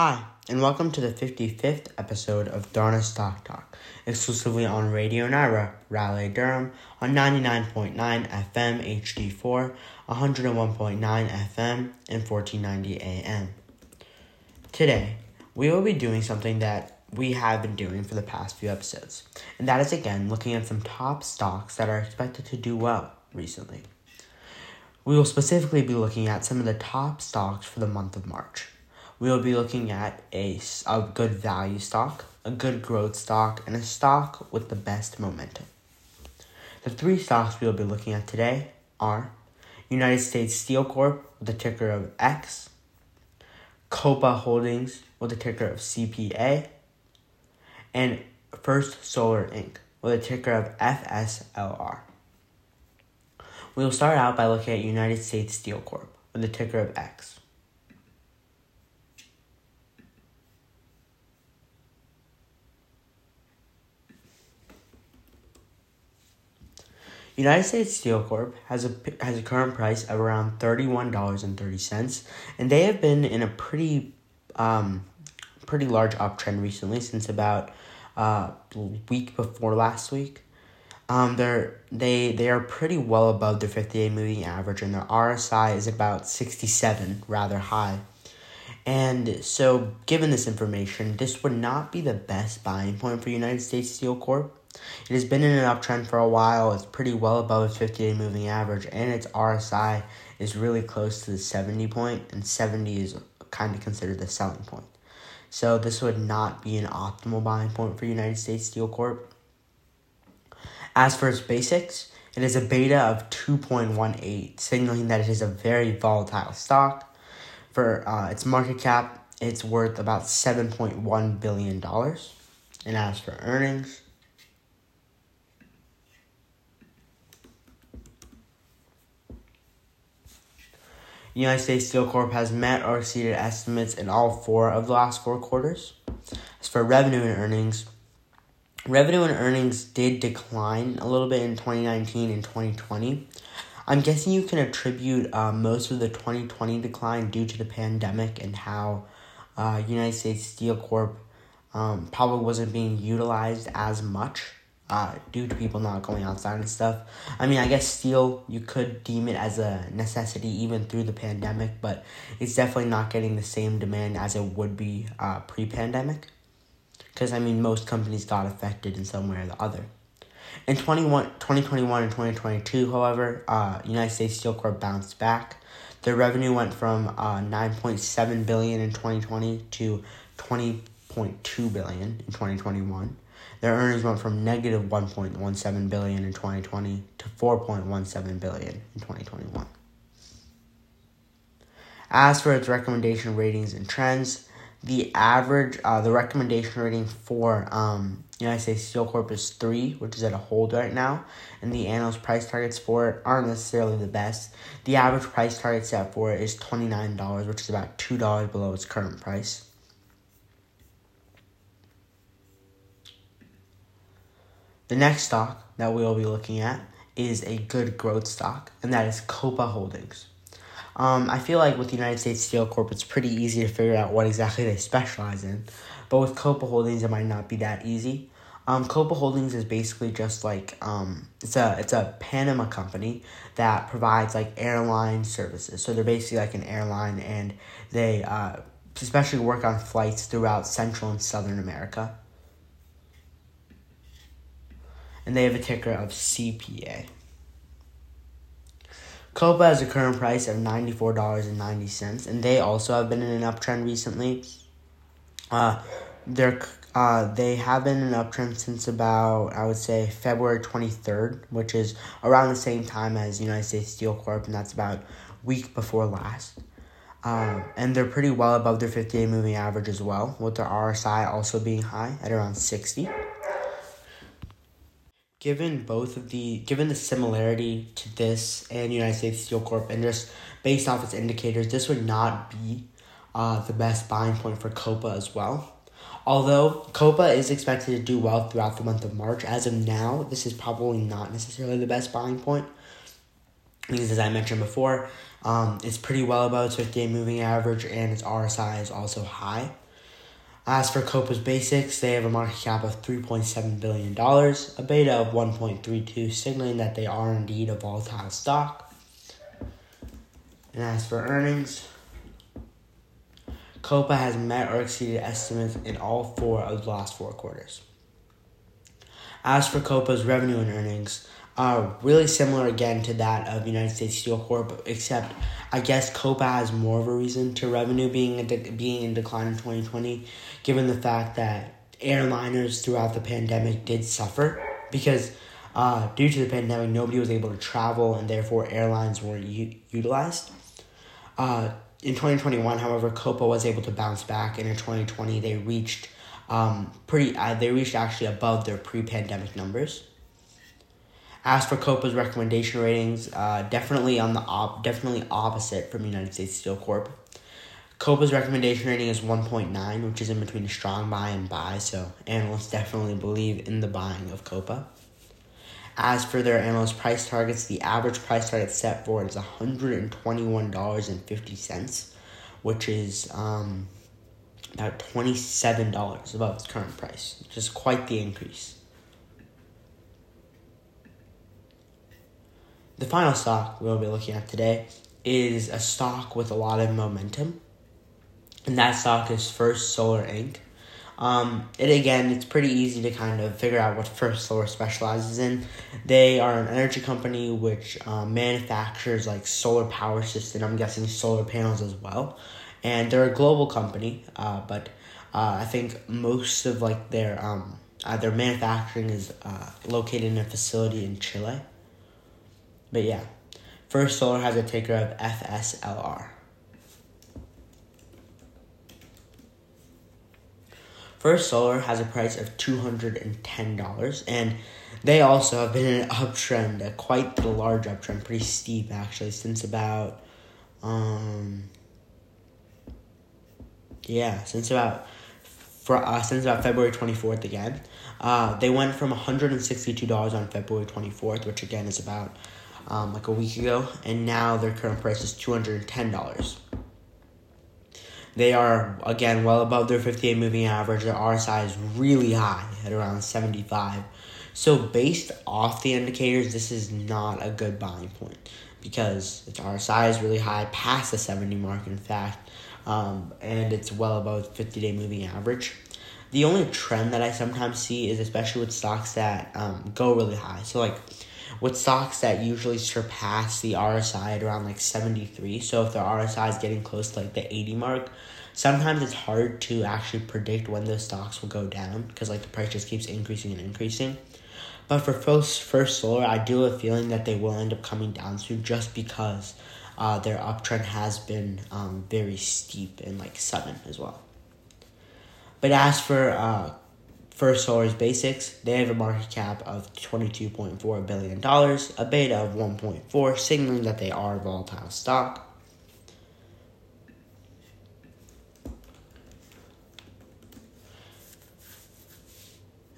Hi, and welcome to the 55th episode of Drona Stock Talk, exclusively on Radio Nyra, Raleigh, Durham, on 99.9 FM HD4, 101.9 FM, and 1490 AM. Today, we will be doing something that we have been doing for the past few episodes, and that is again looking at some top stocks that are expected to do well recently. We will specifically be looking at some of the top stocks for the month of March we will be looking at a, a good value stock, a good growth stock, and a stock with the best momentum. The three stocks we will be looking at today are United States Steel Corp with the ticker of X, Copa Holdings with the ticker of CPA, and First Solar Inc. with a ticker of FSLR. We will start out by looking at United States Steel Corp with the ticker of X. United States Steel Corp has a has a current price of around thirty one dollars and thirty cents, and they have been in a pretty um, pretty large uptrend recently since about uh week before last week. Um, they're they they are pretty well above their fifty day moving average, and their RSI is about sixty seven, rather high. And so, given this information, this would not be the best buying point for United States Steel Corp. It has been in an uptrend for a while. It's pretty well above its 50 day moving average, and its RSI is really close to the 70 point, and 70 is kind of considered the selling point. So, this would not be an optimal buying point for United States Steel Corp. As for its basics, it is a beta of 2.18, signaling that it is a very volatile stock. For uh, its market cap, it's worth about $7.1 billion. And as for earnings, United States Steel Corp has met or exceeded estimates in all four of the last four quarters. As for revenue and earnings, revenue and earnings did decline a little bit in 2019 and 2020. I'm guessing you can attribute uh, most of the 2020 decline due to the pandemic and how uh, United States Steel Corp um, probably wasn't being utilized as much uh, due to people not going outside and stuff. I mean, I guess steel, you could deem it as a necessity even through the pandemic, but it's definitely not getting the same demand as it would be uh, pre pandemic. Because, I mean, most companies got affected in some way or the other. In 2021 and 2022, however, uh, United States Steel Corp bounced back. Their revenue went from uh, 9.7 billion in 2020 to 20.2 billion in 2021. Their earnings went from negative 1.17 billion in 2020 to 4.17 billion in 2021. As for its recommendation ratings and trends, the average, uh, the recommendation rating for um, United States Steel Corp is 3, which is at a hold right now, and the analyst price targets for it aren't necessarily the best. The average price target set for it is $29, which is about $2 below its current price. The next stock that we will be looking at is a good growth stock, and that is Copa Holdings. Um, I feel like with the United States Steel Corp, it's pretty easy to figure out what exactly they specialize in, but with Copa Holdings, it might not be that easy. Um, Copa Holdings is basically just like um, it's a it's a Panama company that provides like airline services. So they're basically like an airline, and they uh, especially work on flights throughout Central and Southern America and they have a ticker of CPA. Copa has a current price of $94.90, and they also have been in an uptrend recently. Uh, they're, uh, they have been in an uptrend since about, I would say, February 23rd, which is around the same time as United States Steel Corp, and that's about week before last. Um, and they're pretty well above their 50 day moving average as well, with their RSI also being high at around 60 given both of the given the similarity to this and United States Steel Corp and just based off its indicators, this would not be uh, the best buying point for Copa as well. Although Copa is expected to do well throughout the month of March, as of now, this is probably not necessarily the best buying point. Because as I mentioned before, um, it's pretty well above its 50 day moving average and its RSI is also high. As for Copa's basics, they have a market cap of $3.7 billion, a beta of 1.32, signaling that they are indeed a volatile stock. And as for earnings, Copa has met or exceeded estimates in all four of the last four quarters. As for Copa's revenue and earnings, are really similar again to that of United States Steel Corp, except I guess Copa has more of a reason to revenue being de- being in decline in 2020, given the fact that airliners throughout the pandemic did suffer because uh, due to the pandemic, nobody was able to travel and therefore airlines weren't u- utilized. Uh, in 2021, however, Copa was able to bounce back, and in 2020 they reached um, pretty. Uh, they reached actually above their pre-pandemic numbers. As for Copa's recommendation ratings, uh, definitely on the op- definitely opposite from United States Steel Corp. Copa's recommendation rating is 1.9, which is in between a strong buy and buy, so analysts definitely believe in the buying of Copa. As for their analyst price targets, the average price target set for it is $121.50, which is um, about $27 above its current price, which is quite the increase. The final stock we'll be looking at today is a stock with a lot of momentum, and that stock is First Solar Inc. Um, it again, it's pretty easy to kind of figure out what First Solar specializes in. They are an energy company which um, manufactures like solar power system. I'm guessing solar panels as well, and they're a global company. Uh, but uh, I think most of like their um, uh, their manufacturing is uh, located in a facility in Chile. But yeah, First Solar has a ticker of FSLR. First Solar has a price of $210, and they also have been in an uptrend, a quite the large uptrend, pretty steep actually, since about, um, yeah, since about, for, uh, since about February 24th again. Uh, they went from $162 on February 24th, which again is about um, like a week ago, and now their current price is $210. They are, again, well above their 58 moving average. Their RSI is really high at around 75. So, based off the indicators, this is not a good buying point because its RSI is really high, past the 70 mark, in fact, um, and it's well above 50 day moving average. The only trend that I sometimes see is especially with stocks that um, go really high. So, like, with stocks that usually surpass the RSI at around like 73. So if the RSI is getting close to like the 80 mark, sometimes it's hard to actually predict when those stocks will go down because like the price just keeps increasing and increasing. But for first, first solar, I do have a feeling that they will end up coming down soon just because uh, their uptrend has been um, very steep and like sudden as well. But as for uh, First Solar's basics, they have a market cap of $22.4 billion, a beta of 1.4, signaling that they are a volatile stock.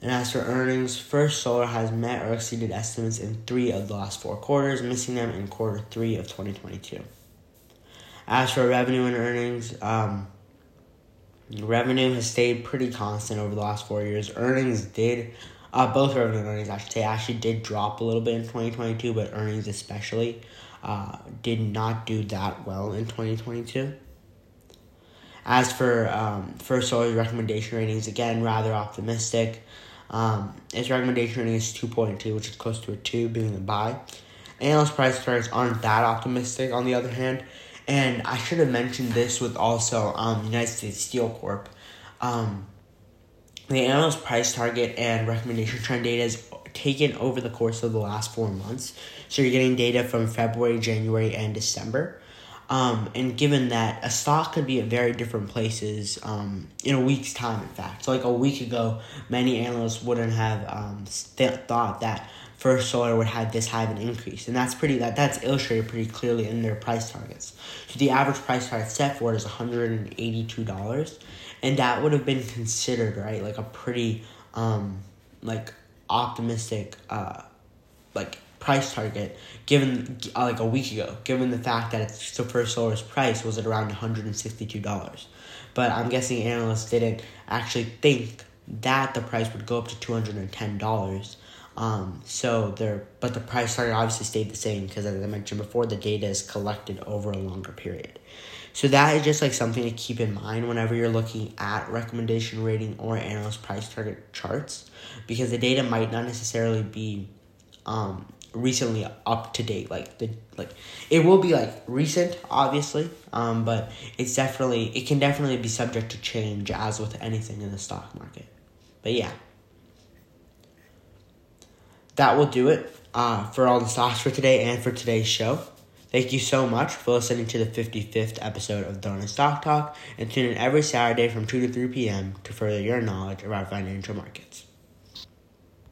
And as for earnings, First Solar has met or exceeded estimates in three of the last four quarters, missing them in quarter three of 2022. As for revenue and earnings, um, Revenue has stayed pretty constant over the last four years. Earnings did, uh, both revenue and earnings, I should say, actually did drop a little bit in 2022, but earnings especially uh, did not do that well in 2022. As for um, First Solar's recommendation ratings, again, rather optimistic. Um, its recommendation rating is 2.2, which is close to a 2, being a buy. Analyst price targets aren't that optimistic, on the other hand. And I should have mentioned this with also um, United States Steel Corp. Um, the analyst price target and recommendation trend data is taken over the course of the last four months. So you're getting data from February, January, and December. Um, and given that a stock could be at very different places um, in a week's time, in fact. So, like a week ago, many analysts wouldn't have um, th- thought that First Solar would have this high of an increase, and that's pretty that that's illustrated pretty clearly in their price targets. So the average price target set for it is one hundred and eighty two dollars, and that would have been considered right like a pretty um like optimistic uh like price target given uh, like a week ago, given the fact that it's, so First Solar's price was at around one hundred and sixty two dollars. but I'm guessing analysts didn't actually think that the price would go up to two hundred and ten dollars. Um, so there, but the price target obviously stayed the same because, as I mentioned before, the data is collected over a longer period. So that is just like something to keep in mind whenever you're looking at recommendation rating or analyst price target charts, because the data might not necessarily be um, recently up to date. Like the like it will be like recent, obviously, um, but it's definitely it can definitely be subject to change as with anything in the stock market. But yeah, that will do it uh, for all the stocks for today and for today's show. Thank you so much for listening to the 55th episode of Drona Stock Talk and tune in every Saturday from 2 to 3 p.m. to further your knowledge about financial markets.